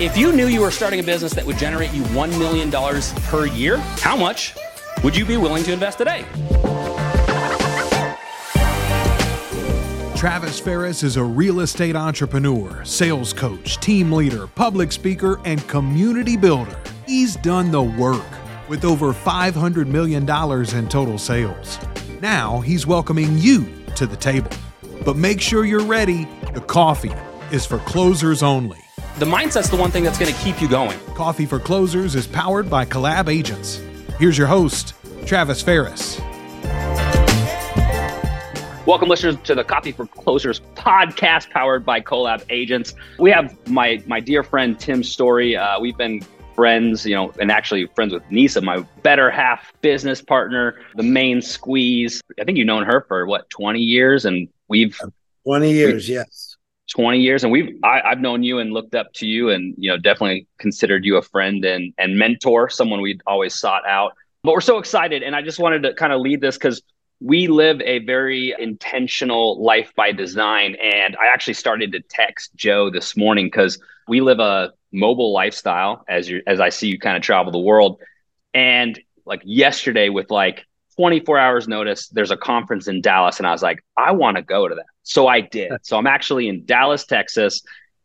If you knew you were starting a business that would generate you $1 million per year, how much would you be willing to invest today? Travis Ferris is a real estate entrepreneur, sales coach, team leader, public speaker, and community builder. He's done the work with over $500 million in total sales. Now he's welcoming you to the table. But make sure you're ready. The coffee is for closers only. The mindset's the one thing that's going to keep you going. Coffee for Closers is powered by Collab Agents. Here's your host, Travis Ferris. Welcome, listeners, to the Coffee for Closers podcast powered by Collab Agents. We have my my dear friend Tim Storey. Uh, we've been friends, you know, and actually friends with Nisa, my better half business partner, the main squeeze. I think you've known her for what, 20 years? And we've 20 years, yes 20 years and we've I, have known you and looked up to you and you know definitely considered you a friend and and mentor someone we'd always sought out. But we're so excited and i just wanted to kind of lead this because we live a very intentional life by design and i actually started to text joe this morning because we live a mobile lifestyle as you as i see you kind of travel the world. And like yesterday with like 24 hours notice there's a conference in dallas and i was like i want to go to that so I did. So I'm actually in Dallas, Texas.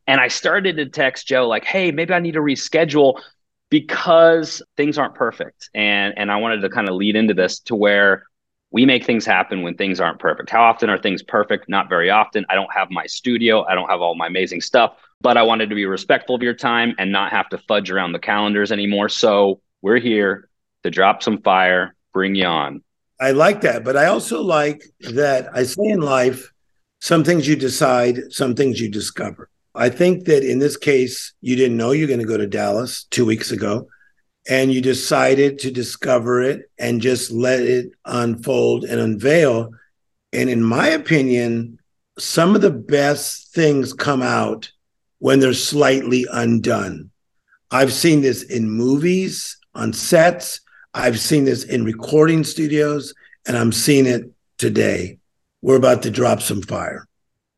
And I started to text Joe, like, hey, maybe I need to reschedule because things aren't perfect. And and I wanted to kind of lead into this to where we make things happen when things aren't perfect. How often are things perfect? Not very often. I don't have my studio. I don't have all my amazing stuff, but I wanted to be respectful of your time and not have to fudge around the calendars anymore. So we're here to drop some fire, bring you on. I like that. But I also like that I say in life, some things you decide, some things you discover. I think that in this case, you didn't know you're going to go to Dallas two weeks ago, and you decided to discover it and just let it unfold and unveil. And in my opinion, some of the best things come out when they're slightly undone. I've seen this in movies, on sets, I've seen this in recording studios, and I'm seeing it today we're about to drop some fire.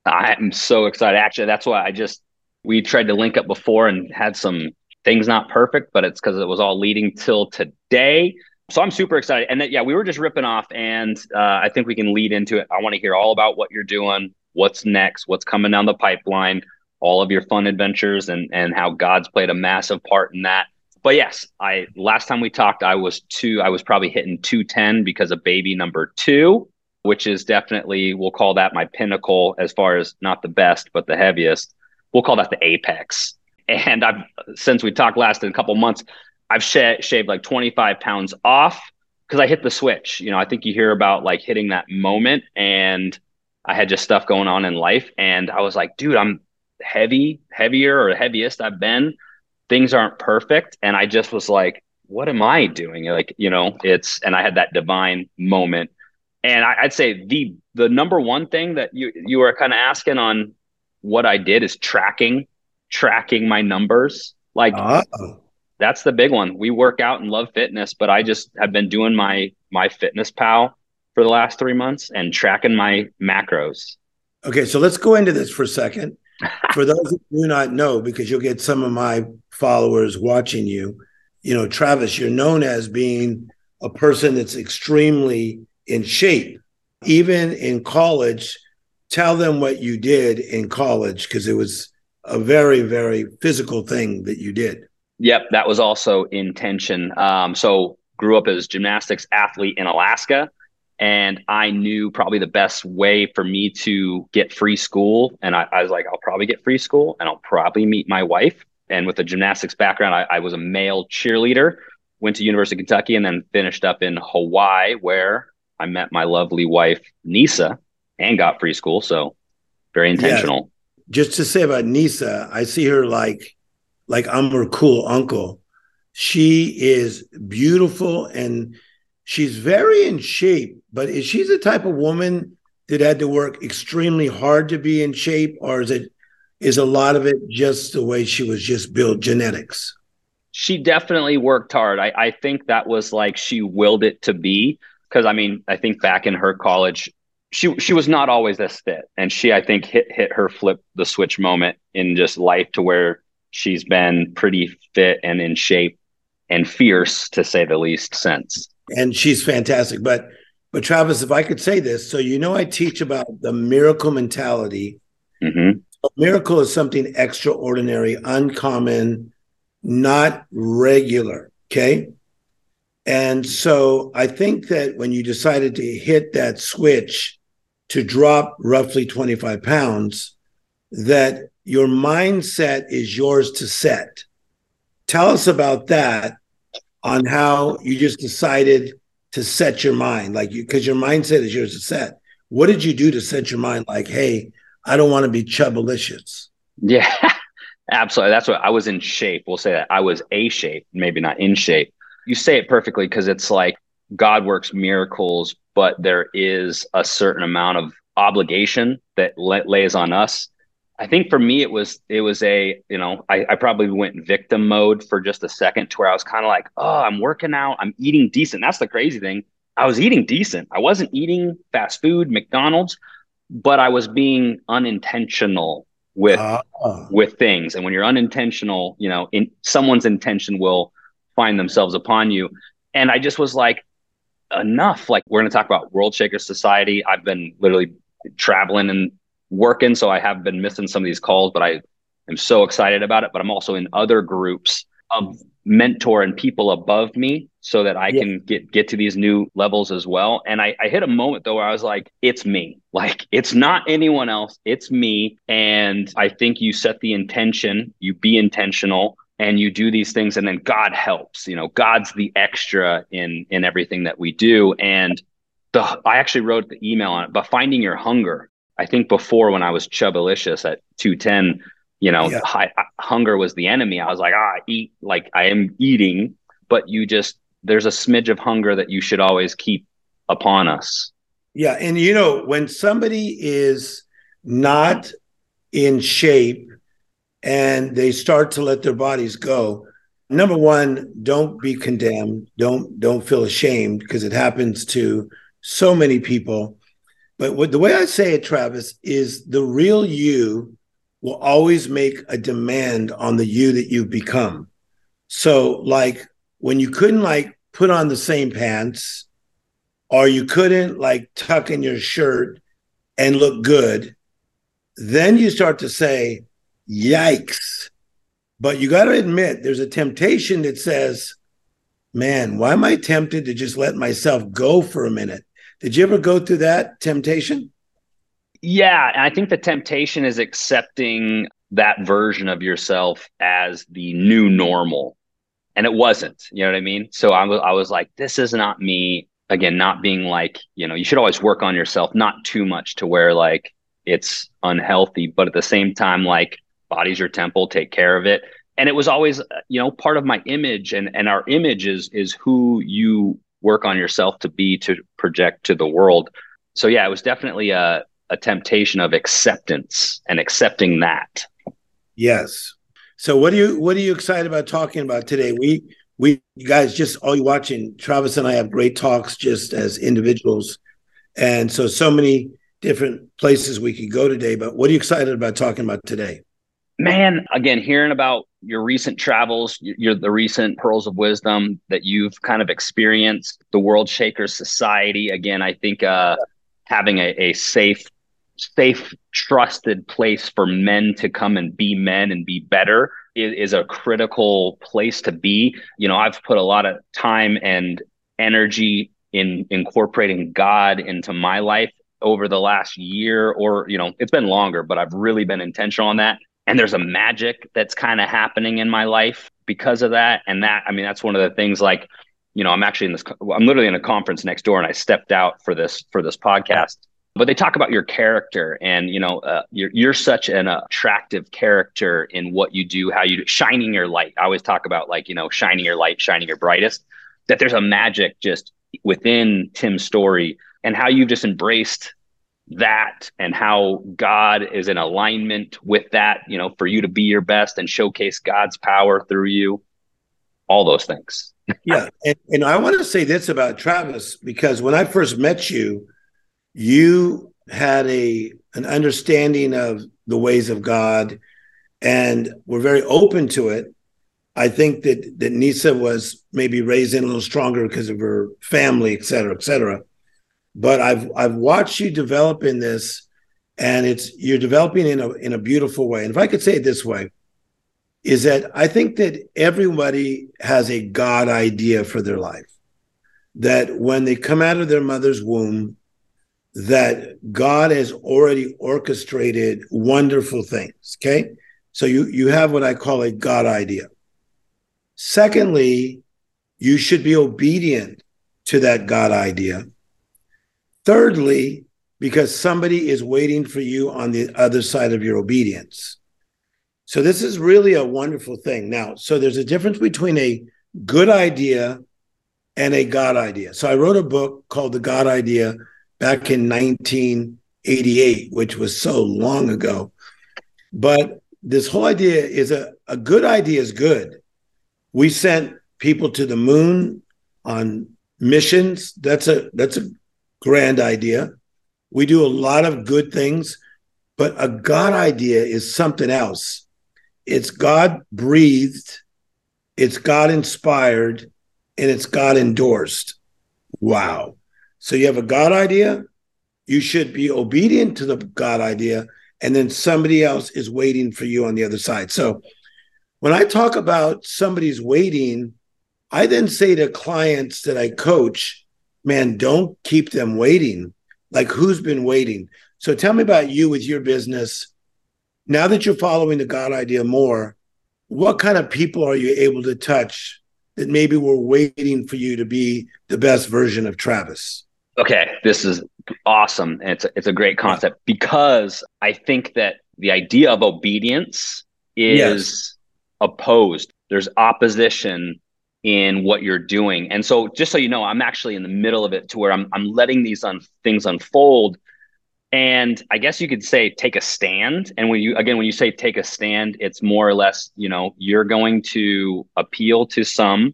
I'm so excited. Actually, that's why I just we tried to link up before and had some things not perfect, but it's because it was all leading till today. So I'm super excited. And that, yeah, we were just ripping off, and uh, I think we can lead into it. I want to hear all about what you're doing, what's next, what's coming down the pipeline, all of your fun adventures, and and how God's played a massive part in that. But yes, I last time we talked, I was two. I was probably hitting 210 because of baby number two which is definitely, we'll call that my pinnacle as far as not the best, but the heaviest. We'll call that the apex. And I've, since we talked last in a couple months, I've sh- shaved like 25 pounds off because I hit the switch. You know, I think you hear about like hitting that moment and I had just stuff going on in life. And I was like, dude, I'm heavy, heavier or heaviest I've been. Things aren't perfect. And I just was like, what am I doing? Like, you know, it's, and I had that divine moment and I, would say the the number one thing that you you were kind of asking on what I did is tracking tracking my numbers. Like Uh-oh. that's the big one. We work out and love fitness, but I just have been doing my my fitness pal for the last three months and tracking my macros. Okay, so let's go into this for a second. For those who do not know, because you'll get some of my followers watching you, you know, Travis, you're known as being a person that's extremely in shape. Even in college, tell them what you did in college because it was a very, very physical thing that you did. Yep, that was also intention. Um, so grew up as gymnastics athlete in Alaska, and I knew probably the best way for me to get free school. And I, I was like, I'll probably get free school, and I'll probably meet my wife. And with a gymnastics background, I, I was a male cheerleader. Went to University of Kentucky, and then finished up in Hawaii, where I met my lovely wife, Nisa, and got free school. So very intentional. Yeah. Just to say about Nisa, I see her like like I'm her cool uncle. She is beautiful and she's very in shape, but is she the type of woman that had to work extremely hard to be in shape, or is it is a lot of it just the way she was just built genetics? She definitely worked hard. I, I think that was like she willed it to be because I mean, I think back in her college, she she was not always this fit, and she I think hit hit her flip the switch moment in just life to where she's been pretty fit and in shape and fierce to say the least since. And she's fantastic. But but Travis, if I could say this, so you know I teach about the miracle mentality. Mm-hmm. A miracle is something extraordinary, uncommon, not regular. Okay. And so I think that when you decided to hit that switch to drop roughly 25 pounds, that your mindset is yours to set. Tell us about that on how you just decided to set your mind, like you, because your mindset is yours to set. What did you do to set your mind like, hey, I don't want to be chubbalicious? Yeah, absolutely. That's what I was in shape. We'll say that I was a shape, maybe not in shape. You say it perfectly because it's like God works miracles, but there is a certain amount of obligation that lays on us I think for me it was it was a you know I, I probably went victim mode for just a second to where I was kind of like oh I'm working out. I'm eating decent. That's the crazy thing. I was eating decent. I wasn't eating fast food McDonald's but I was being unintentional with uh, with things. And when you're unintentional you know in someone's intention will find themselves upon you. And I just was like enough. Like we're going to talk about World Shaker Society. I've been literally traveling and working, so I have been missing some of these calls, but I am so excited about it. But I'm also in other groups of mentor and people above me so that I yeah. can get get to these new levels as well. And I, I hit a moment though where I was like, it's me. Like it's not anyone else, it's me. And I think you set the intention, you be intentional and you do these things and then God helps. You know, God's the extra in in everything that we do. And the I actually wrote the email on it, but finding your hunger I think before when I was chubbalicious at 210, you know, yeah. high, hunger was the enemy. I was like, ah, eat like I am eating, but you just, there's a smidge of hunger that you should always keep upon us. Yeah. And, you know, when somebody is not in shape and they start to let their bodies go, number one, don't be condemned. Don't, don't feel ashamed because it happens to so many people but what, the way I say it, Travis, is the real you will always make a demand on the you that you've become. So, like when you couldn't like put on the same pants, or you couldn't like tuck in your shirt and look good, then you start to say, "Yikes!" But you got to admit, there's a temptation that says, "Man, why am I tempted to just let myself go for a minute?" Did you ever go through that temptation? Yeah, and I think the temptation is accepting that version of yourself as the new normal. And it wasn't, you know what I mean? So I was I was like this is not me. Again, not being like, you know, you should always work on yourself, not too much to where like it's unhealthy, but at the same time like body's your temple, take care of it. And it was always, uh, you know, part of my image and and our image is is who you work on yourself to be to project to the world. So yeah, it was definitely a, a temptation of acceptance and accepting that. Yes. So what are you what are you excited about talking about today? We we you guys just all you watching Travis and I have great talks just as individuals. And so so many different places we could go today, but what are you excited about talking about today? Man, again, hearing about your recent travels, your the recent pearls of wisdom that you've kind of experienced, the World Shakers Society. Again, I think uh, having a, a safe, safe, trusted place for men to come and be men and be better is, is a critical place to be. You know, I've put a lot of time and energy in incorporating God into my life over the last year or you know it's been longer but i've really been intentional on that and there's a magic that's kind of happening in my life because of that and that i mean that's one of the things like you know i'm actually in this i'm literally in a conference next door and i stepped out for this for this podcast. But they talk about your character and you know uh, you're, you're such an attractive character in what you do how you do shining your light. I always talk about like you know shining your light shining your brightest that there's a magic just within Tim Storey and how you've just embraced that and how God is in alignment with that, you know, for you to be your best and showcase God's power through you, all those things. yeah. And, and I want to say this about Travis, because when I first met you, you had a an understanding of the ways of God and we're very open to it. I think that that Nisa was maybe raised in a little stronger because of her family, et cetera, et cetera. But I've I've watched you develop in this, and it's you're developing in a in a beautiful way. And if I could say it this way, is that I think that everybody has a God idea for their life. That when they come out of their mother's womb, that God has already orchestrated wonderful things. Okay. So you, you have what I call a God idea. Secondly, you should be obedient to that God idea. Thirdly, because somebody is waiting for you on the other side of your obedience. So this is really a wonderful thing. Now, so there's a difference between a good idea and a God idea. So I wrote a book called The God Idea back in 1988, which was so long ago. But this whole idea is a, a good idea is good. We sent people to the moon on missions. That's a that's a grand idea. We do a lot of good things, but a God idea is something else. It's God breathed, it's God inspired, and it's God endorsed. Wow. So you have a God idea, you should be obedient to the God idea, and then somebody else is waiting for you on the other side. So when I talk about somebody's waiting, I then say to clients that I coach, man, don't keep them waiting. Like who's been waiting? So tell me about you with your business. Now that you're following the God idea more, what kind of people are you able to touch that maybe were waiting for you to be the best version of Travis? Okay, this is awesome. And it's a, it's a great concept because I think that the idea of obedience is yes. opposed. There's opposition in what you're doing. And so just so you know, I'm actually in the middle of it to where I'm I'm letting these un- things unfold and I guess you could say take a stand. And when you again when you say take a stand, it's more or less, you know, you're going to appeal to some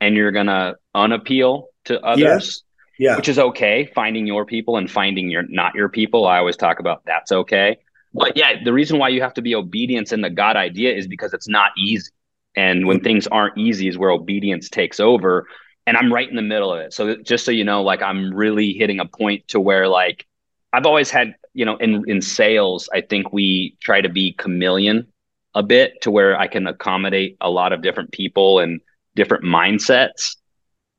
and you're going to unappeal to others yeah. which is okay. Finding your people and finding your not your people. I always talk about that's okay. But yeah, the reason why you have to be obedience in the God idea is because it's not easy. And when things aren't easy is where obedience takes over. And I'm right in the middle of it. So just so you know, like I'm really hitting a point to where like I've always had, you know, in in sales, I think we try to be chameleon a bit to where I can accommodate a lot of different people and different mindsets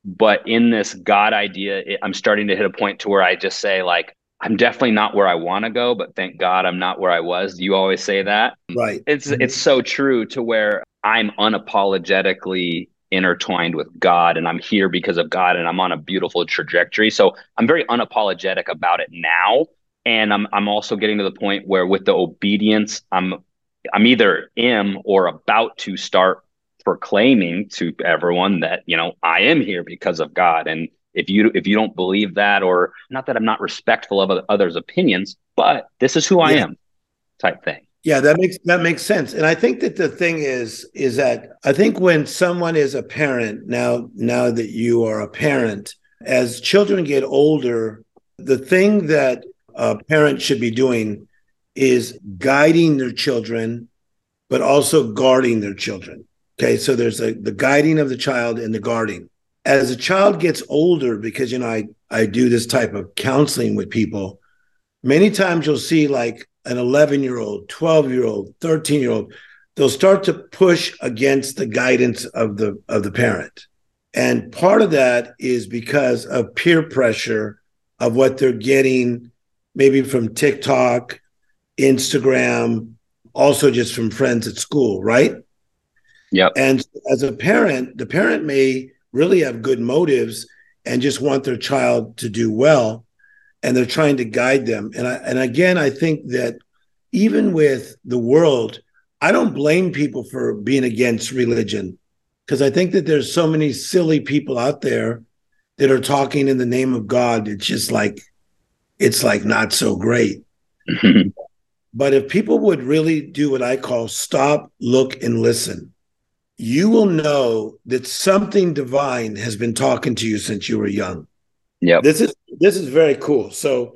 but in this god idea it, i'm starting to hit a point to where i just say like i'm definitely not where i want to go but thank god i'm not where i was. You always say that. Right. It's mm-hmm. it's so true to where i'm unapologetically intertwined with god and i'm here because of god and i'm on a beautiful trajectory. So i'm very unapologetic about it now. And i'm i'm also getting to the point where with the obedience i'm i'm either am or about to start proclaiming to everyone that you know I am here because of God. And if you if you don't believe that or not that I'm not respectful of others opinions but this is who I am type thing. Yeah that makes that makes sense. And I think that the thing is is that I think when someone is a parent now now that you are a parent as children get older the thing that a parent should be doing is guiding their children but also guarding their children. Okay, so there's a, the guiding of the child and the guarding. As a child gets older, because you know I I do this type of counseling with people, many times you'll see like an 11 year old, 12 year old, 13 year old, they'll start to push against the guidance of the of the parent. And part of that is because of peer pressure of what they're getting, maybe from TikTok, Instagram, also just from friends at school, right? Yeah. And as a parent, the parent may really have good motives and just want their child to do well and they're trying to guide them. And I, and again, I think that even with the world, I don't blame people for being against religion because I think that there's so many silly people out there that are talking in the name of God. It's just like it's like not so great. but if people would really do what I call stop, look, and listen, you will know that something divine has been talking to you since you were young. Yeah. This is this is very cool. So,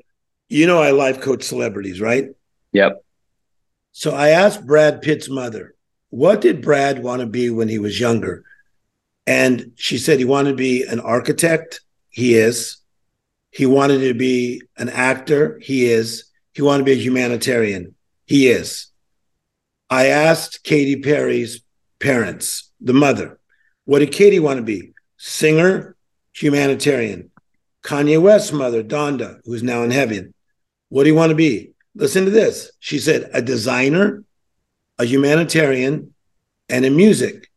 you know I life coach celebrities, right? Yep. So I asked Brad Pitt's mother, what did Brad want to be when he was younger? And she said he wanted to be an architect. He is. He wanted to be an actor. He is. He wanted to be a humanitarian. He is. I asked Katy Perry's parents, the mother, what did Katy want to be? Singer, humanitarian. Kanye West's mother, Donda, who's now in heaven. What do you want to be? Listen to this. She said, a designer, a humanitarian, and in music.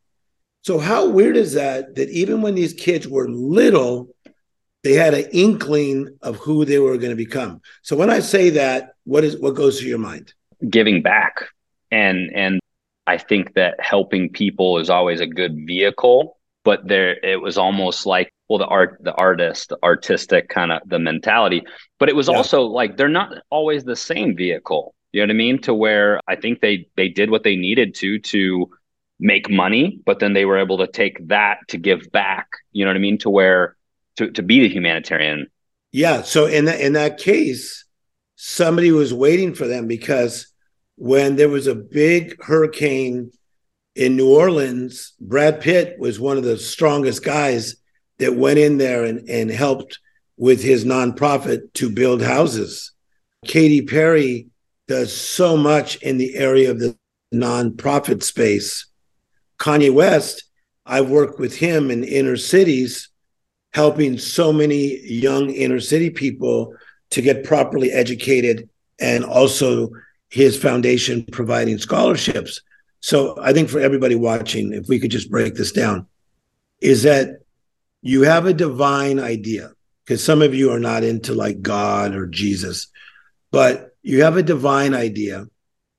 So, how weird is that? That even when these kids were little, they had an inkling of who they were going to become. So, when I say that, what is what goes through your mind? Giving back, and and I think that helping people is always a good vehicle. But there, it was almost like well the art the artist the artistic kind of the mentality but it was yeah. also like they're not always the same vehicle. You know what i mean? To where i think they they did what they needed to to make money but then they were able to take that to give back. You know what i mean? To where to to be the humanitarian. Yeah. So in that in that case somebody was waiting for them because when there was a big hurricane in New Orleans, Brad Pitt was one of the strongest guys that went in there and, and helped with his nonprofit to build houses. Katy Perry does so much in the area of the nonprofit space. Kanye West, I've worked with him in inner cities, helping so many young inner city people to get properly educated and also his foundation providing scholarships. So I think for everybody watching, if we could just break this down, is that you have a divine idea because some of you are not into like God or Jesus, but you have a divine idea.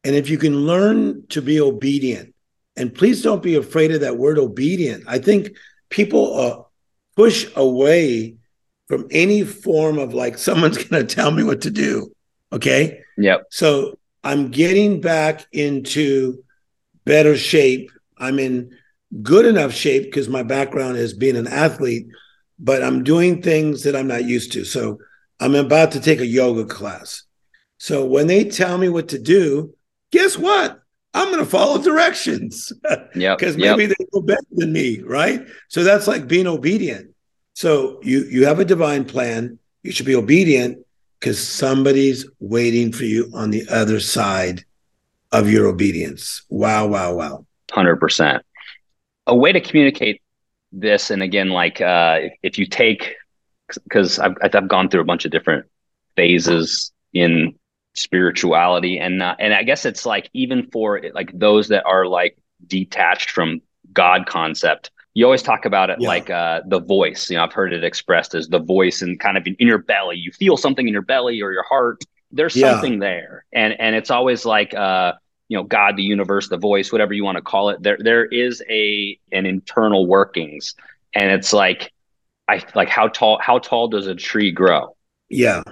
And if you can learn to be obedient, and please don't be afraid of that word obedient. I think people uh, push away from any form of like someone's going to tell me what to do. Okay. Yep. So I'm getting back into better shape. I'm in good enough shape because my background is being an athlete, but I'm doing things that I'm not used to. So I'm about to take a yoga class. So when they tell me what to do, guess what? I'm going to follow directions. Yeah. Because maybe yep. they know better than me, right? So that's like being obedient. So you you have a divine plan. You should be obedient because somebody's waiting for you on the other side of your obedience. Wow, wow, wow. Hundred percent a way to communicate this and again like uh, if, if you take because I've, I've gone through a bunch of different phases in spirituality and uh, and I guess it's like even for like those that are like detached from God concept you always talk about it yeah. like uh, the voice you know I've heard it expressed as the voice and kind of in, in, your belly. You feel something in your belly or your heart. There's yeah. something there. And and it's always like uh you know god the universe the voice whatever you want to call it. There there is a an internal workings. And it's like i like how tall how tall does a tree grow? Yeah.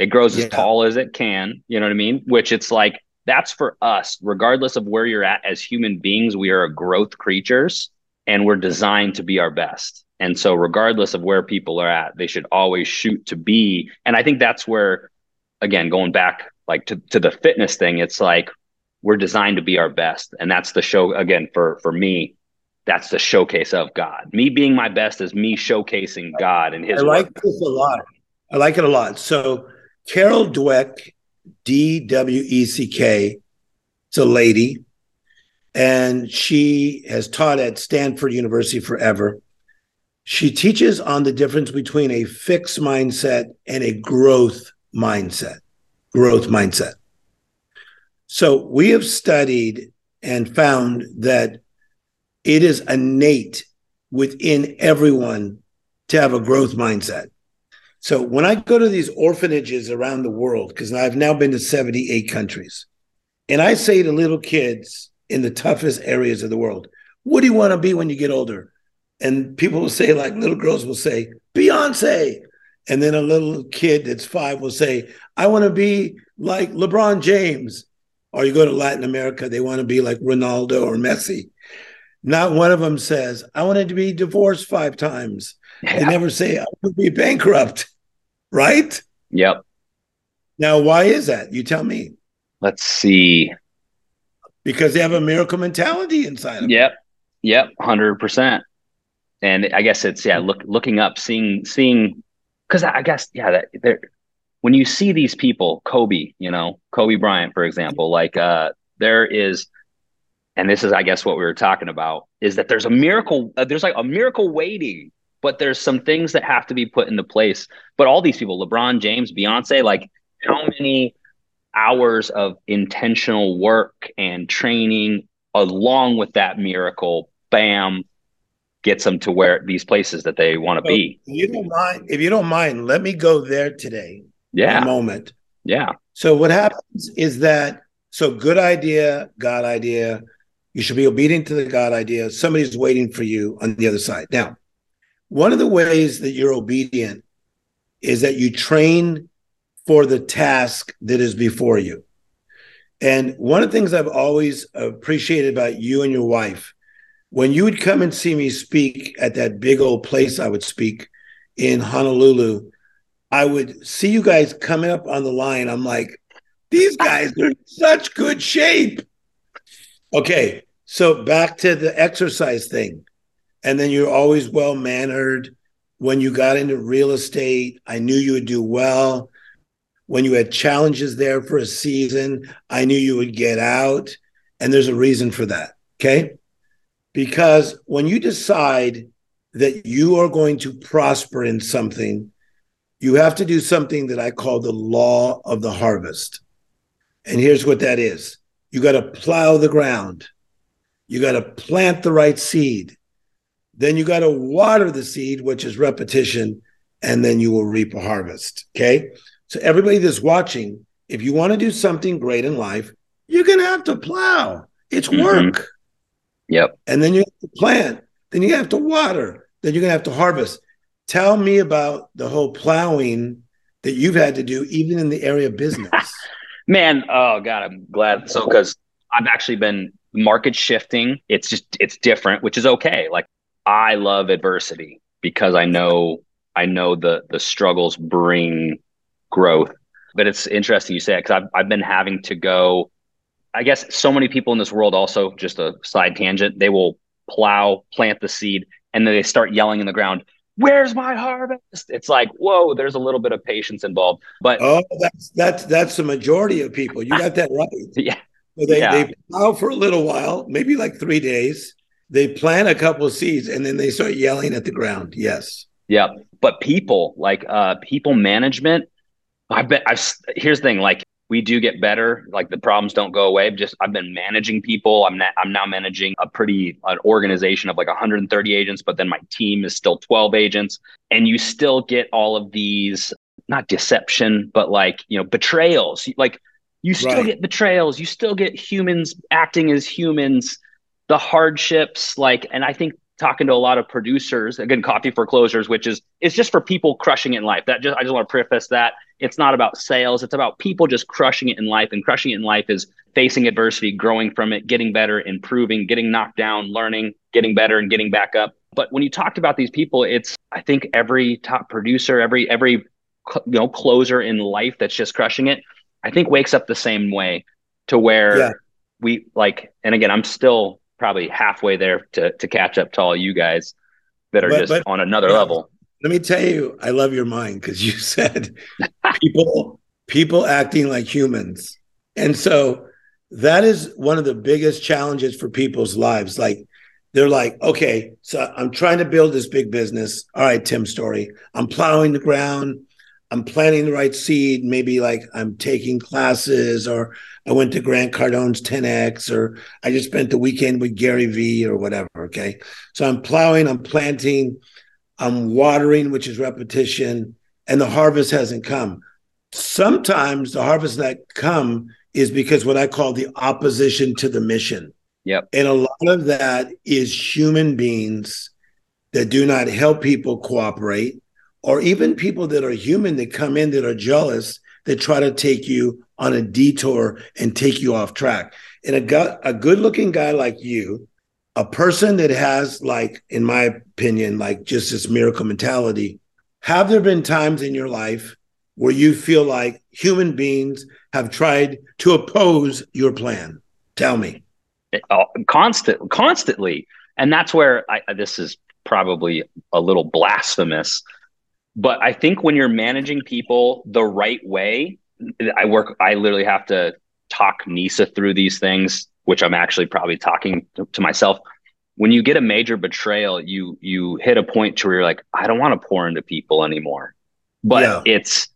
It grows yeah. as tall as it can you know what i mean? Which it's like that's for us regardless of where you're at as human beings we are growth creatures and we're designed to be our best. And so regardless of where people are at they should always shoot to be. And i think that's where again going back like to, to the fitness thing it's like we're designed to be our best. And that's the show again for for me that's the showcase of god. Me being my best is me showcasing god and his i like work. this a lot. I like it a lot. So carol dweck d-w-e-c-k it's a lady and she has taught at stanford university forever she teaches on the difference between a fixed mindset and a growth mindset growth mindset so we have studied and found that it is innate within everyone to have a growth mindset. So when I go to these orphanages around the world, because I've now been to 78 countries, and I say to little kids in the toughest areas of the world, what do you want to be when you get older? And people will say, like little girls will say, Beyonce. And then a little kid that's five will say, I want to be like LeBron James or you go to Latin America, they want to be like Ronaldo or Messi. Not one of them says, I wanted to be divorced five times. Yeah. They never say, I would be bankrupt, right? Yep. Now, why is that? You tell me. Let's see. Because they have a miracle mentality inside of them. Yep. Yep. Hundred percent. And I guess it's yeah, look looking up, seeing seeing because I guess yeah, that there when you see these people, Kobe, you know, Kobe Bryant, for example, like uh there is and this is i guess what we were talking about is that there's a miracle uh, there's like a miracle waiting but there's some things that have to be put into place but all these people lebron james beyonce like how many hours of intentional work and training along with that miracle bam gets them to where these places that they want to so be you don't mind if you don't mind let me go there today yeah moment yeah so what happens is that so good idea god idea you should be obedient to the God idea. Somebody's waiting for you on the other side. Now, one of the ways that you're obedient is that you train for the task that is before you. And one of the things I've always appreciated about you and your wife, when you would come and see me speak at that big old place I would speak in Honolulu, I would see you guys coming up on the line. I'm like, these guys are in such good shape. Okay, so back to the exercise thing. And then you're always well mannered. When you got into real estate, I knew you would do well. When you had challenges there for a season, I knew you would get out. And there's a reason for that. Okay. Because when you decide that you are going to prosper in something, you have to do something that I call the law of the harvest. And here's what that is you got to plow the ground. You got to plant the right seed. Then you got to water the seed, which is repetition, and then you will reap a harvest. Okay. So, everybody that's watching, if you want to do something great in life, you're going to have to plow. It's mm-hmm. work. Yep. And then you have to plant. Then you have to water. Then you're going to have to harvest. Tell me about the whole plowing that you've had to do, even in the area of business. Man, oh God, I'm glad. So, because I've actually been market shifting. It's just it's different, which is okay. Like I love adversity because I know I know the the struggles bring growth. But it's interesting you say it because I've I've been having to go. I guess so many people in this world also just a side tangent. They will plow, plant the seed, and then they start yelling in the ground. Where's my harvest? It's like, whoa, there's a little bit of patience involved. But oh, that's that's that's the majority of people. You got that right. yeah. So they, yeah. they plow for a little while, maybe like three days. They plant a couple of seeds and then they start yelling at the ground. Yes. Yeah. But people, like uh, people management, I bet I've, here's the thing, like we do get better. Like the problems don't go away. Just I've been managing people. I'm I'm now managing a pretty an organization of like 130 agents, but then my team is still 12 agents, and you still get all of these not deception, but like you know betrayals. Like you still right. get betrayals you still get humans acting as humans the hardships like and i think talking to a lot of producers again Coffee for Closers which is it's just for people crushing it in life that just i just want to preface that it's not about sales it's about people just crushing it in life and crushing it in life is facing adversity growing from it getting better improving getting knocked down learning getting better and getting back up but when you talked about these people it's i think every top producer every every you know closer in life that's just crushing it I think wakes up the same way to where yeah. we like, and again, I'm still probably halfway there to to catch up to all you guys that are but, just but, on another level. Let me tell you, I love your mind because you said people people acting like humans. And so that is one of the biggest challenges for people's lives. Like they're like, okay, so I'm trying to build this big business. All right, Tim Storey. I'm plowing the ground. I'm planting the right seed. Maybe like I'm taking classes, or I went to Grant Cardone's 10X, or I just spent the weekend with Gary Vee or whatever. Okay. So I'm plowing, I'm planting, I'm watering, which is repetition, and the harvest hasn't come. Sometimes the harvest not come is because what I call the opposition to the mission. Yep. And a lot of that is human beings that do not help people cooperate or even people that are human that come in that are jealous that try to take you on a detour and take you off track. And a, gu- a good looking guy like you, a person that has, like, in my opinion, like just this miracle mentality, have there been times in your life where you feel like human beings have tried to oppose your plan? Tell me. uh, constant, constantly. And that's where I, this is probably a little blasphemous, but I think when you're managing people the right way, I work, I literally have to talk Nisa through these things, which I'm actually probably talking to, to myself. When you get a major betrayal, you you hit a point to where you're like, I don't want to pour into people anymore. But yeah. it's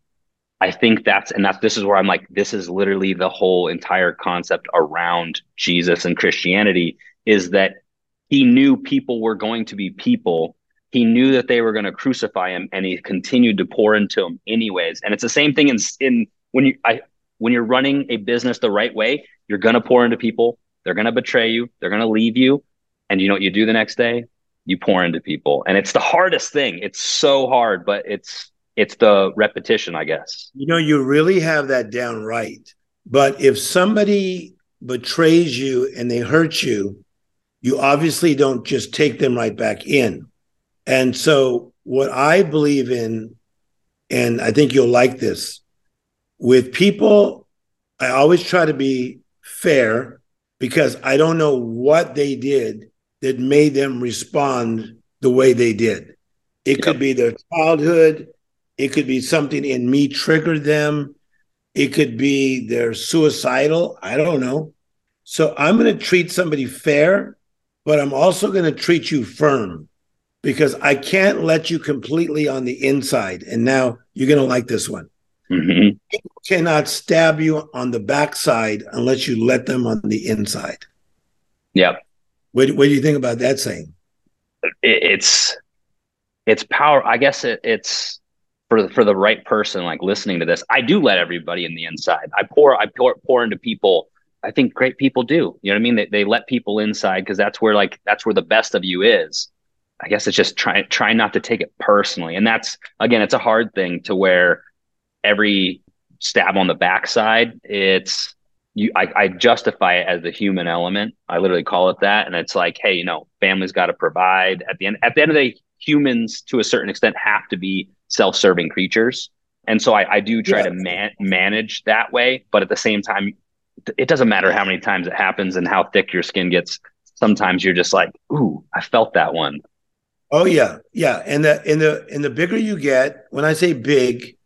I think that's and that's this is where I'm like, this is literally the whole entire concept around Jesus and Christianity is that he knew people were going to be people. He knew that they were going to crucify him, and he continued to pour into them anyways. And it's the same thing in in when you I when you're running a business the right way, you're going to pour into people. They're going to betray you. They're going to leave you. And you know what you do the next day? You pour into people. And it's the hardest thing. It's so hard, but it's it's the repetition, I guess. You know, you really have that down right. But if somebody betrays you and they hurt you, you obviously don't just take them right back in. And so, what I believe in, and I think you'll like this, with people, I always try to be fair because I don't know what they did that made them respond the way they did. It yep. could be their childhood, it could be something in me triggered them, it could be they're suicidal. I don't know. So I'm going to treat somebody fair but I'm also going to treat you firm because I can't let you completely on the inside. And now you're going to like this one. Mm-hmm. Cannot stab you on the backside unless you let them on the inside. Yep. What, what do you think about that saying? It's it's power. I guess it, it's for for the right person, like listening to this. I do let everybody in the inside. I pour I pour pour into people I think great people do. You know what I mean? They, they let people inside because that's where like that's where the best of you is. I guess it's just trying trying not to take it personally, and that's again, it's a hard thing to where every stab on the backside, it's you. I, I justify it as the human element. I literally call it that, and it's like, hey, you know, family's got to provide. At the end, at the end of the day, humans to a certain extent have to be self-serving creatures, and so I, I do try yeah. to man- manage that way. But at the same time, it doesn't matter how many times it happens and how thick your skin gets. Sometimes you're just like, ooh, I felt that one. Oh yeah, yeah. And the and the and the bigger you get, when I say big,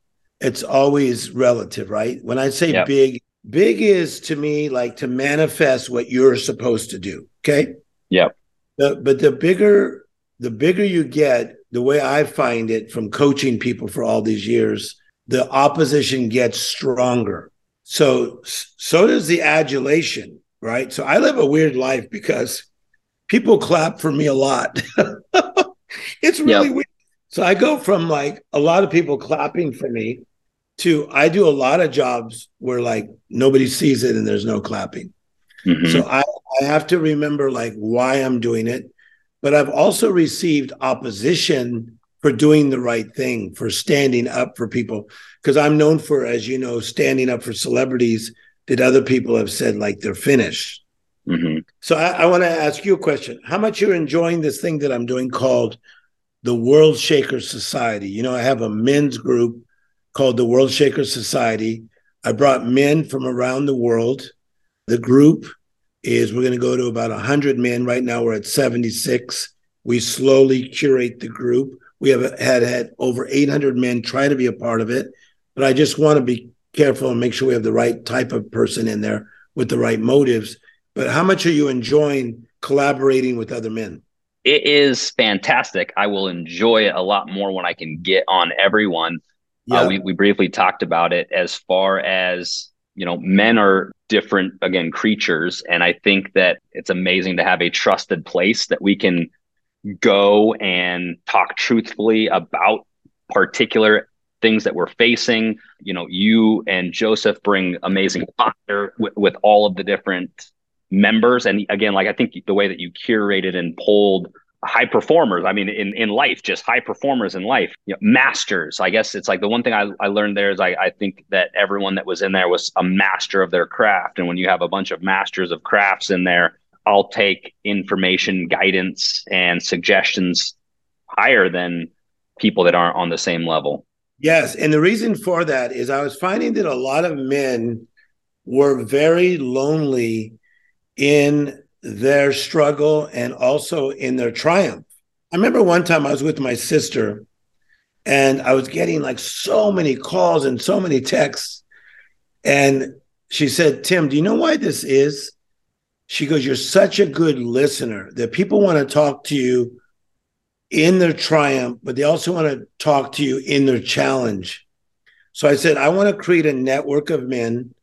it's always relative, right? When I say yep. big, big is to me like to manifest what you're supposed to do. Okay. Yep. The, but the bigger the bigger you get, the way I find it from coaching people for all these years, the opposition gets stronger. So so does the adulation, right? So I live a weird life because people clap for me a lot. it's really yep. weird. So I go from like a lot of people clapping for me to I do a lot of jobs where like nobody sees it and there's no clapping. Mm-hmm. So I, I have to remember like why I'm doing it. But I've also received opposition for doing the right thing, for standing up for people. Because I'm known for, as you know, standing up for celebrities that other people have said like they're finished. Mm-hmm. So I, I want to ask you a question: How much you're enjoying this thing that I'm doing called the World Shaker Society? You know, I have a men's group called the World Shaker Society. I brought men from around the world. The group is we're going to go to about 100 men. Right now, we're at 76. We slowly curate the group. We have had had over 800 men try to be a part of it, but I just want to be careful and make sure we have the right type of person in there with the right motives. But how much are you enjoying collaborating with other men? It is fantastic. I will enjoy it a lot more when I can get on everyone. Uh, yeah. Uh, we, we briefly talked about it as far as, you know, men are different, again, creatures. And I think that it's amazing to have a trusted place that we can go and talk truthfully about particular things that we're facing. You know, you and Joseph bring amazing fire with, with all of the different members. And again, like I think the way that you curated and pulled high performers, I mean, in, in life, just high performers in life, you know, masters. I guess it's like the one thing I, I learned there is I, I think that everyone that was in there was a master of their craft. And when you have a bunch of masters of crafts in there, I'll take information, guidance, and suggestions higher than people that aren't on the same level. Yes. And the reason for that is I was finding that a lot of men were very lonely in their struggle and also in their triumph. I remember one time I was with my sister and I was getting like so many calls and so many texts. And she said, Tim, do you know why this is? She goes, You're such a good listener that people want to talk to you in their triumph, but they also want to talk to you in their challenge. So I said, I want to create a network of men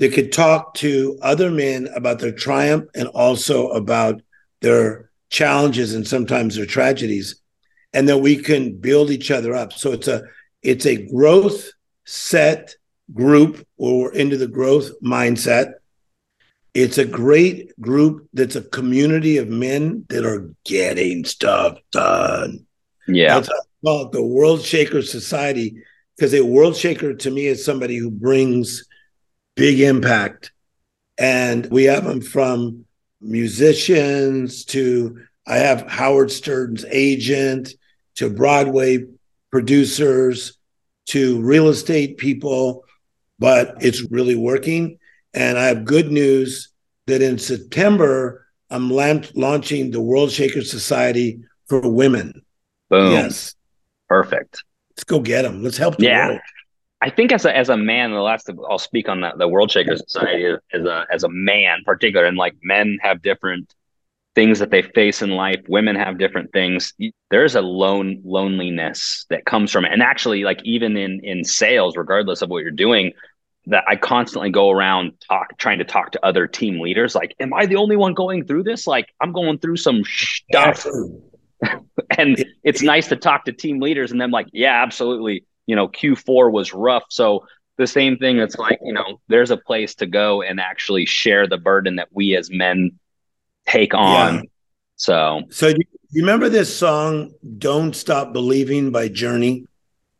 that could talk to other men about their triumph and also about their challenges and sometimes their tragedies and that we can build each other up. So it's a it's a growth set group where we're into the growth mindset. It's a great group that's a community of men that are getting stuff done. Yeah. That's call it the world shaker society because a world shaker to me is somebody who brings big impact. And we have them from musicians to I have Howard Stern's agent to Broadway producers to real estate people, but it's really working. And I have good news that in September, I'm launching the World Shaker Society for women. Boom. Yes. Perfect. Let's go get them. Let's help the yeah. world. I think as a as a man, the last I'll speak on that the World Shaker Society as a as a man, particular, and like men have different things that they face in life. Women have different things. There's a lone loneliness that comes from it, and actually, like even in in sales, regardless of what you're doing, that I constantly go around talk trying to talk to other team leaders. Like, am I the only one going through this? Like, I'm going through some stuff. and it's nice to talk to team leaders and them like, yeah, absolutely you know, Q4 was rough. So the same thing, it's like, you know, there's a place to go and actually share the burden that we as men take on. Yeah. So, so do you remember this song, Don't Stop Believing by Journey?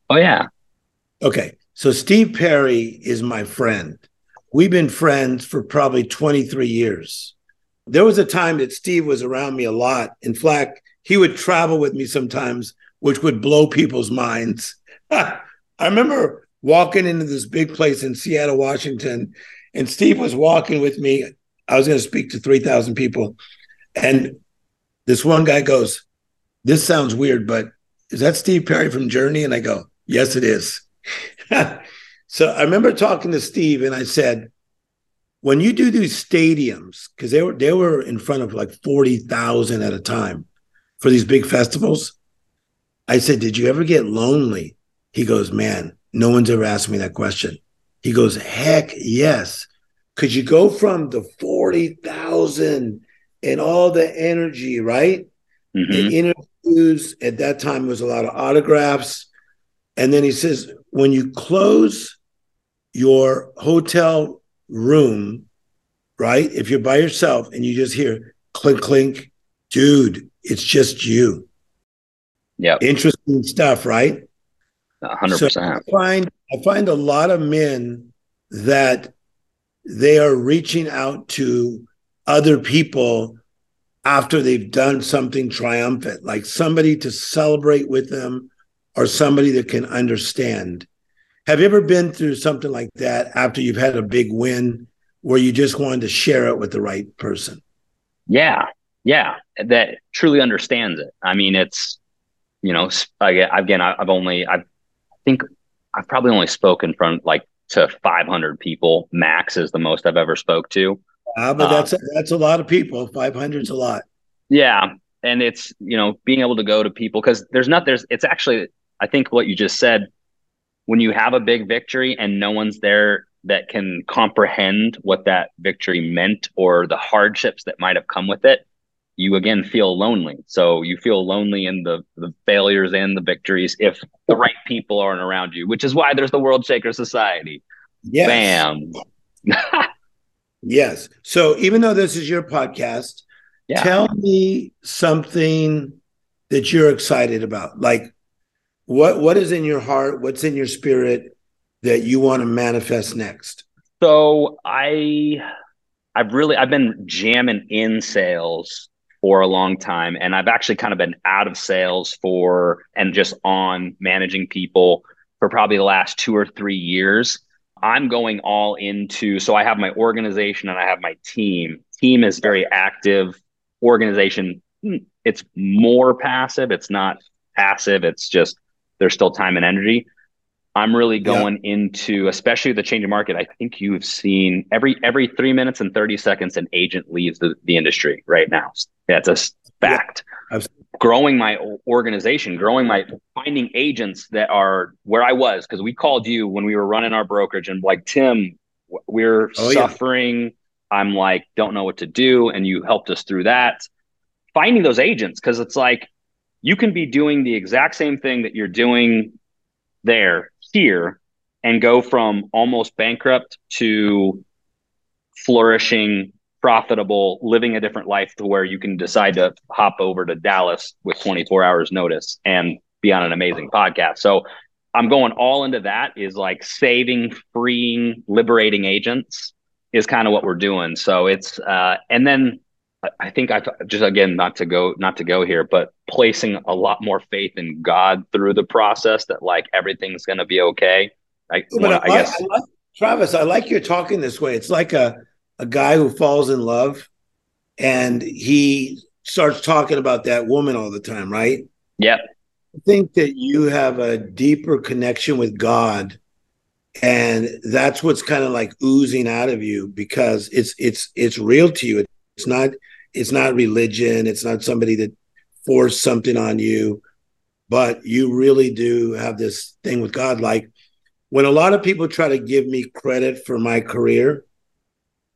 Oh, yeah. Okay. So Steve Perry is my friend. We've been friends for probably 23 years. There was a time that Steve was around me a lot. In fact, he would travel with me sometimes, which would blow people's minds. I remember walking into this big place in Seattle, Washington, and Steve was walking with me. I was going to speak to 3,000 people. And this one guy goes, This sounds weird, but is that Steve Perry from Journey? And I go, Yes, it is. so I remember talking to Steve and I said, when you do these stadiums, because they were they were in front of like 40,000 at a time for these big festivals. I said, Did you ever get lonely he goes, Man, no one's ever asked me that question. He goes, Heck yes. Could you go from the 40,000 and all the energy, right? Mm-hmm. The interviews at that time was a lot of autographs. And then he says, when you close your hotel room, right? If you're by yourself and you just hear clink, clink, dude, it's just you. Yeah. Interesting stuff, right? Hundred so. I find I find a lot of men that they are reaching out to other people after they've done something triumphant, like somebody to celebrate with them or somebody that can understand. Have you ever been through something like that after you've had a big win where you just wanted to share it with the right person? Yeah. Yeah. That truly understands it. I mean, it's, you know, again, I've only, I've think I've probably only spoken from like to 500 people max is the most I've ever spoke to. Uh, but that's um, that's a lot of people. 500 is a lot. Yeah, and it's you know being able to go to people because there's not there's it's actually I think what you just said when you have a big victory and no one's there that can comprehend what that victory meant or the hardships that might have come with it you again feel lonely. So you feel lonely in the the failures and the victories if the right people aren't around you, which is why there's the World Shaker Society. Yes. Bam. yes. So even though this is your podcast, yeah. tell me something that you're excited about. Like what what is in your heart, what's in your spirit that you want to manifest next? So I I've really I've been jamming in sales for a long time. And I've actually kind of been out of sales for and just on managing people for probably the last two or three years. I'm going all into so I have my organization and I have my team team is very active. Organization, hmm, it's more passive. It's not passive. It's just there's still time and energy. I'm really going yeah. into, especially the changing market. I think you've seen every every three minutes and 30 seconds, an agent leaves the, the industry right now. That's a fact. Yeah, growing my organization, growing my finding agents that are where I was because we called you when we were running our brokerage and like Tim, we're oh, suffering. Yeah. I'm like, don't know what to do, and you helped us through that. Finding those agents because it's like you can be doing the exact same thing that you're doing there here and go from almost bankrupt to flourishing profitable, living a different life to where you can decide to hop over to Dallas with 24 hours notice and be on an amazing podcast. So I'm going all into that is like saving, freeing, liberating agents is kind of what we're doing. So it's uh and then I think I just again not to go not to go here, but placing a lot more faith in God through the process that like everything's going to be okay. I, but I, I guess I like, Travis, I like you're talking this way. It's like a a guy who falls in love and he starts talking about that woman all the time, right? Yep. I think that you have a deeper connection with God and that's what's kind of like oozing out of you because it's it's it's real to you. It's not it's not religion, it's not somebody that forced something on you, but you really do have this thing with God like when a lot of people try to give me credit for my career,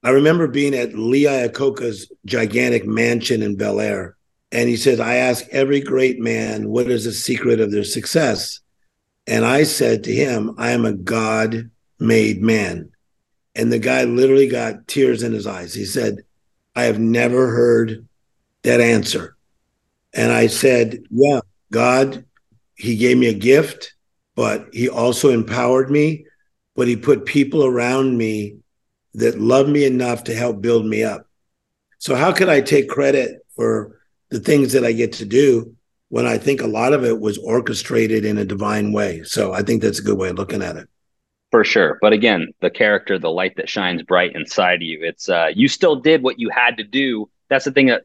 I remember being at Lee Iacocca's gigantic mansion in Bel Air. And he says, I ask every great man, what is the secret of their success? And I said to him, I am a God made man. And the guy literally got tears in his eyes. He said, I have never heard that answer. And I said, Yeah, God, He gave me a gift, but He also empowered me, but He put people around me that love me enough to help build me up. So how could I take credit for the things that I get to do when I think a lot of it was orchestrated in a divine way? So I think that's a good way of looking at it. For sure. But again, the character, the light that shines bright inside of you, it's uh you still did what you had to do. That's the thing that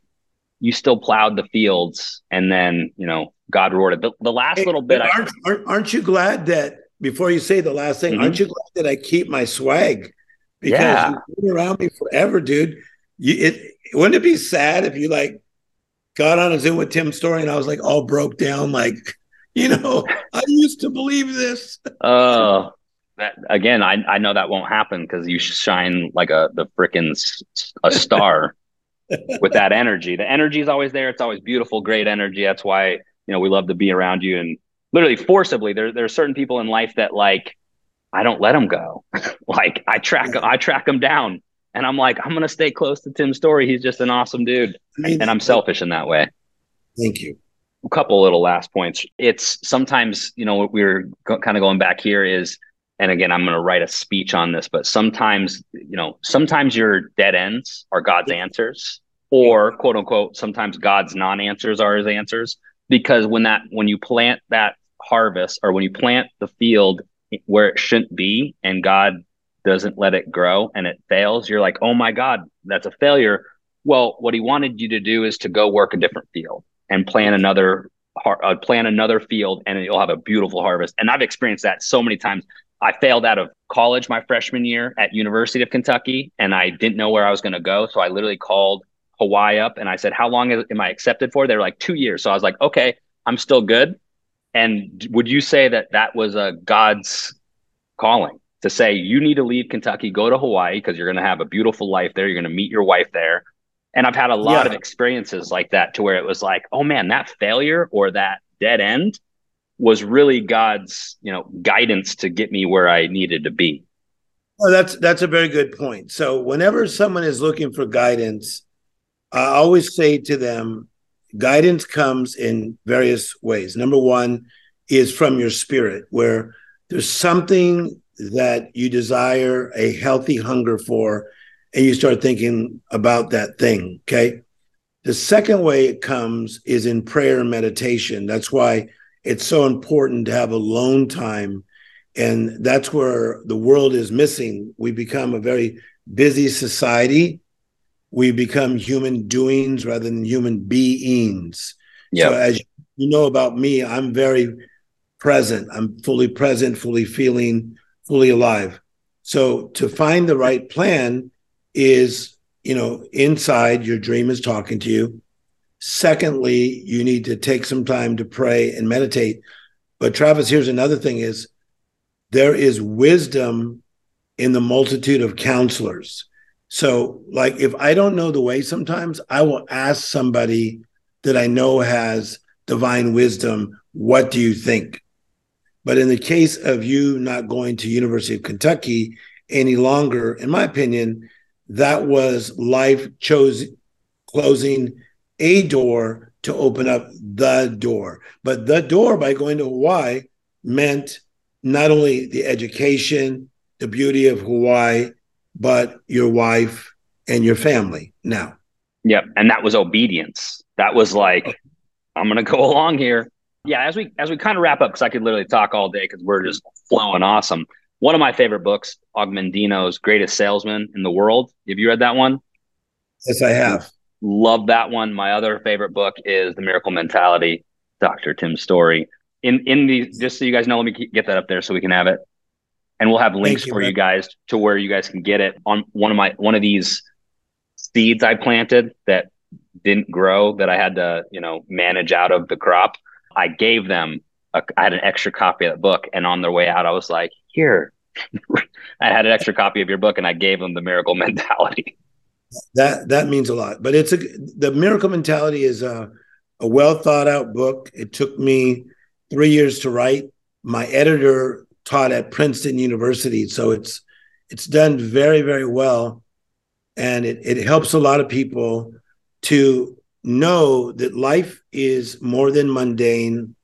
you still plowed the fields and then, you know, God rewarded. The, the last hey, little bit aren't, I, aren't, you glad that before you say the last thing, mm-hmm. aren't you glad that I keep my swag? because yeah. you've been around me forever, dude. You, it wouldn't it be sad if you like got on a Zoom with Tim Storey and I was like all broke down, like, you know, I used to believe this. Oh, that again, I I know that won't happen because you shine like a the freaking a star with that energy. The energy is always there. It's always beautiful, great energy. That's why you know we love to be around you and literally forcibly. There there are certain people in life that like I don't let them go. like I track I track them down and I'm like I'm going to stay close to Tim Storey. He's just an awesome dude. I mean, and I'm selfish in that way. Thank you. A couple little last points. It's sometimes, you know, what we are go- kind of going back here is and again, I'm going to write a speech on this, but sometimes, you know, sometimes your dead ends are God's answers or quote unquote sometimes God's non-answers are his answers because when that when you plant that harvest or when you plant the field where it shouldn't be and God doesn't let it grow and it fails, you're like, oh my God, that's a failure. Well, what he wanted you to do is to go work a different field and plan another uh, plan another field and you'll have a beautiful harvest. And I've experienced that so many times. I failed out of college my freshman year at University of Kentucky and I didn't know where I was going to go. So I literally called Hawaii up and I said, how long am I accepted for? They're like two years. So I was like, okay, I'm still good. And would you say that that was a God's calling to say you need to leave Kentucky, go to Hawaii because you're going to have a beautiful life there. You're going to meet your wife there. And I've had a lot yeah. of experiences like that to where it was like, oh man, that failure or that dead end was really God's, you know, guidance to get me where I needed to be. Well, that's that's a very good point. So whenever someone is looking for guidance, I always say to them, guidance comes in various ways. Number one is from your spirit, where there's something that you desire a healthy hunger for, and you start thinking about that thing. Okay. The second way it comes is in prayer and meditation. That's why it's so important to have alone time. And that's where the world is missing. We become a very busy society we become human doings rather than human beings. Yeah. So as you know about me, I'm very present. I'm fully present, fully feeling, fully alive. So to find the right plan is, you know, inside your dream is talking to you. Secondly, you need to take some time to pray and meditate. But Travis, here's another thing is there is wisdom in the multitude of counselors. So, like, if I don't know the way sometimes, I will ask somebody that I know has divine wisdom, what do you think? But in the case of you not going to University of Kentucky any longer, in my opinion, that was life chose closing a door to open up the door. But the door by going to Hawaii meant not only the education, the beauty of Hawaii, but your wife and your family now. Yep. And that was obedience. That was like, I'm going to go along here. Yeah. As we, as we kind of wrap up, cause I could literally talk all day cause we're just flowing awesome. One of my favorite books, Og Mandino's Greatest Salesman in the World. Have you read that one? Yes, I have. Love that one. My other favorite book is The Miracle Mentality, Dr. Tim Storey. In in the just so you guys know, let me get that up there so we can have it, and we'll have links you, for man. you guys to where you guys can get it on one of my one of these seeds I planted that didn't grow that I had to you know manage out of the crop. I gave them a, I had an extra copy of that book, and on their way out, I was like, "Here, I had an extra copy of your book, and I gave them the Miracle Mentality." That that means a lot. But it's a the miracle mentality is a a well thought out book. It took me three years to write. My editor taught at Princeton University, so it's it's done very very well, and it it helps a lot of people to know that life is more than mundane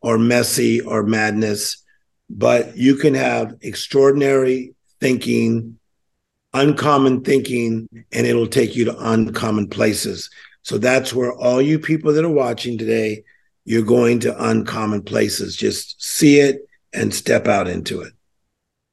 or messy or madness, but you can have extraordinary thinking uncommon thinking and it'll take you to uncommon places. So that's where all you people that are watching today, you're going to uncommon places. Just see it and step out into it.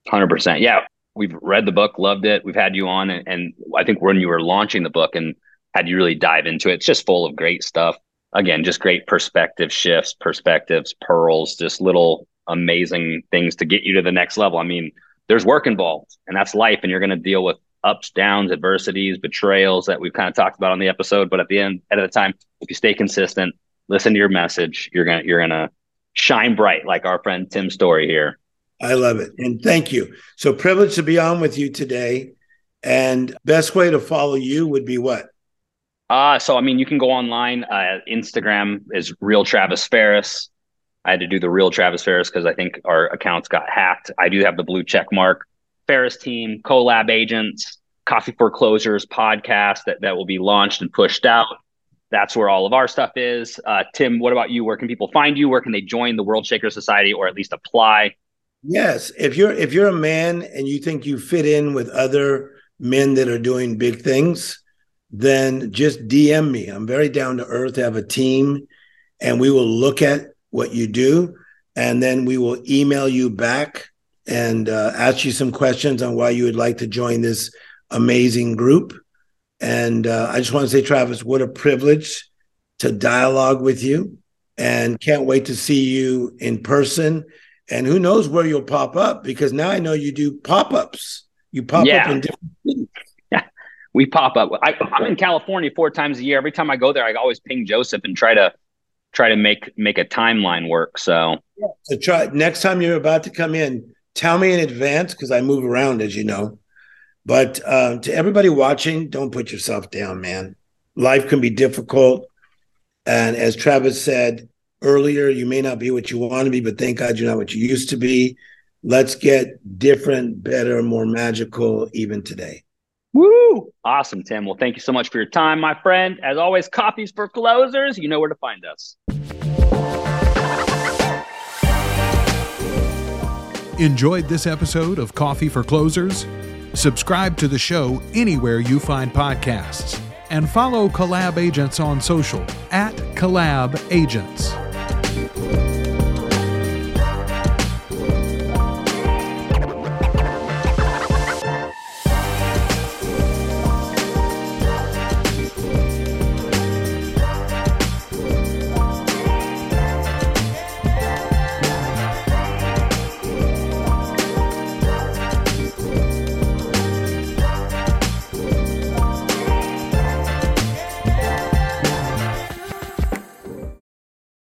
100%. Yeah. We've read the book, loved it. We've had you on, and, and I think when you were launching the book and had you really dive into it, it's just full of great stuff. Again, just great perspective shifts, perspectives, pearls, just little amazing things to get you to the next level. I mean, there's work involved and that's life and you're going to deal with ups downs adversities betrayals that we've kind of talked about on the episode but at the end at the time if you stay consistent listen to your message you're gonna you're gonna shine bright like our friend tim storey here. I love it and thank you. So privileged to be on with you today and best way to follow you would be what? Uh so i mean you can go online uh, instagram is real travis ferris I had to do the real Travis Ferris because I think our accounts got hacked. I do have the blue check mark. Ferris team, collab agents, Coffee for Closers podcast that, that will be launched and pushed out. That's where all of our stuff is. Uh, Tim, what about you? Where can people find you? Where can they join the World Shaker Society or at least apply? Yes, if you're if you're a man and you think you fit in with other men that are doing big things, then just DM me. I'm very down to earth. I have a team, and we will look at what you do, and then we will email you back and uh, ask you some questions on why you would like to join this amazing group. And uh, I just want to say, Travis, what a privilege to dialogue with you, and can't wait to see you in person. And who knows where you'll pop up because now I know you do pop ups. You pop yeah. up in different cities. Yeah, we pop up. I, I'm in California four times a year. Every time I go there, I always ping Joseph and try to try to make make a timeline work. So, yeah, so try next time you're about to come in, tell me in advance because I move around, as you know. But uh, to everybody watching, don't put yourself down, man. Life can be difficult, and as Travis said earlier, you may not be what you want to be, but thank God you're not what you used to be. Let's get different, better, more magical even today. Woo! Awesome, Tim. Well, thank you so much for your time, my friend. As always, coffees for closers. You know where to find us. Enjoyed this episode of Coffee for Closers? Subscribe to the show anywhere you find podcasts and follow Collab Agents on social at Collab Agents.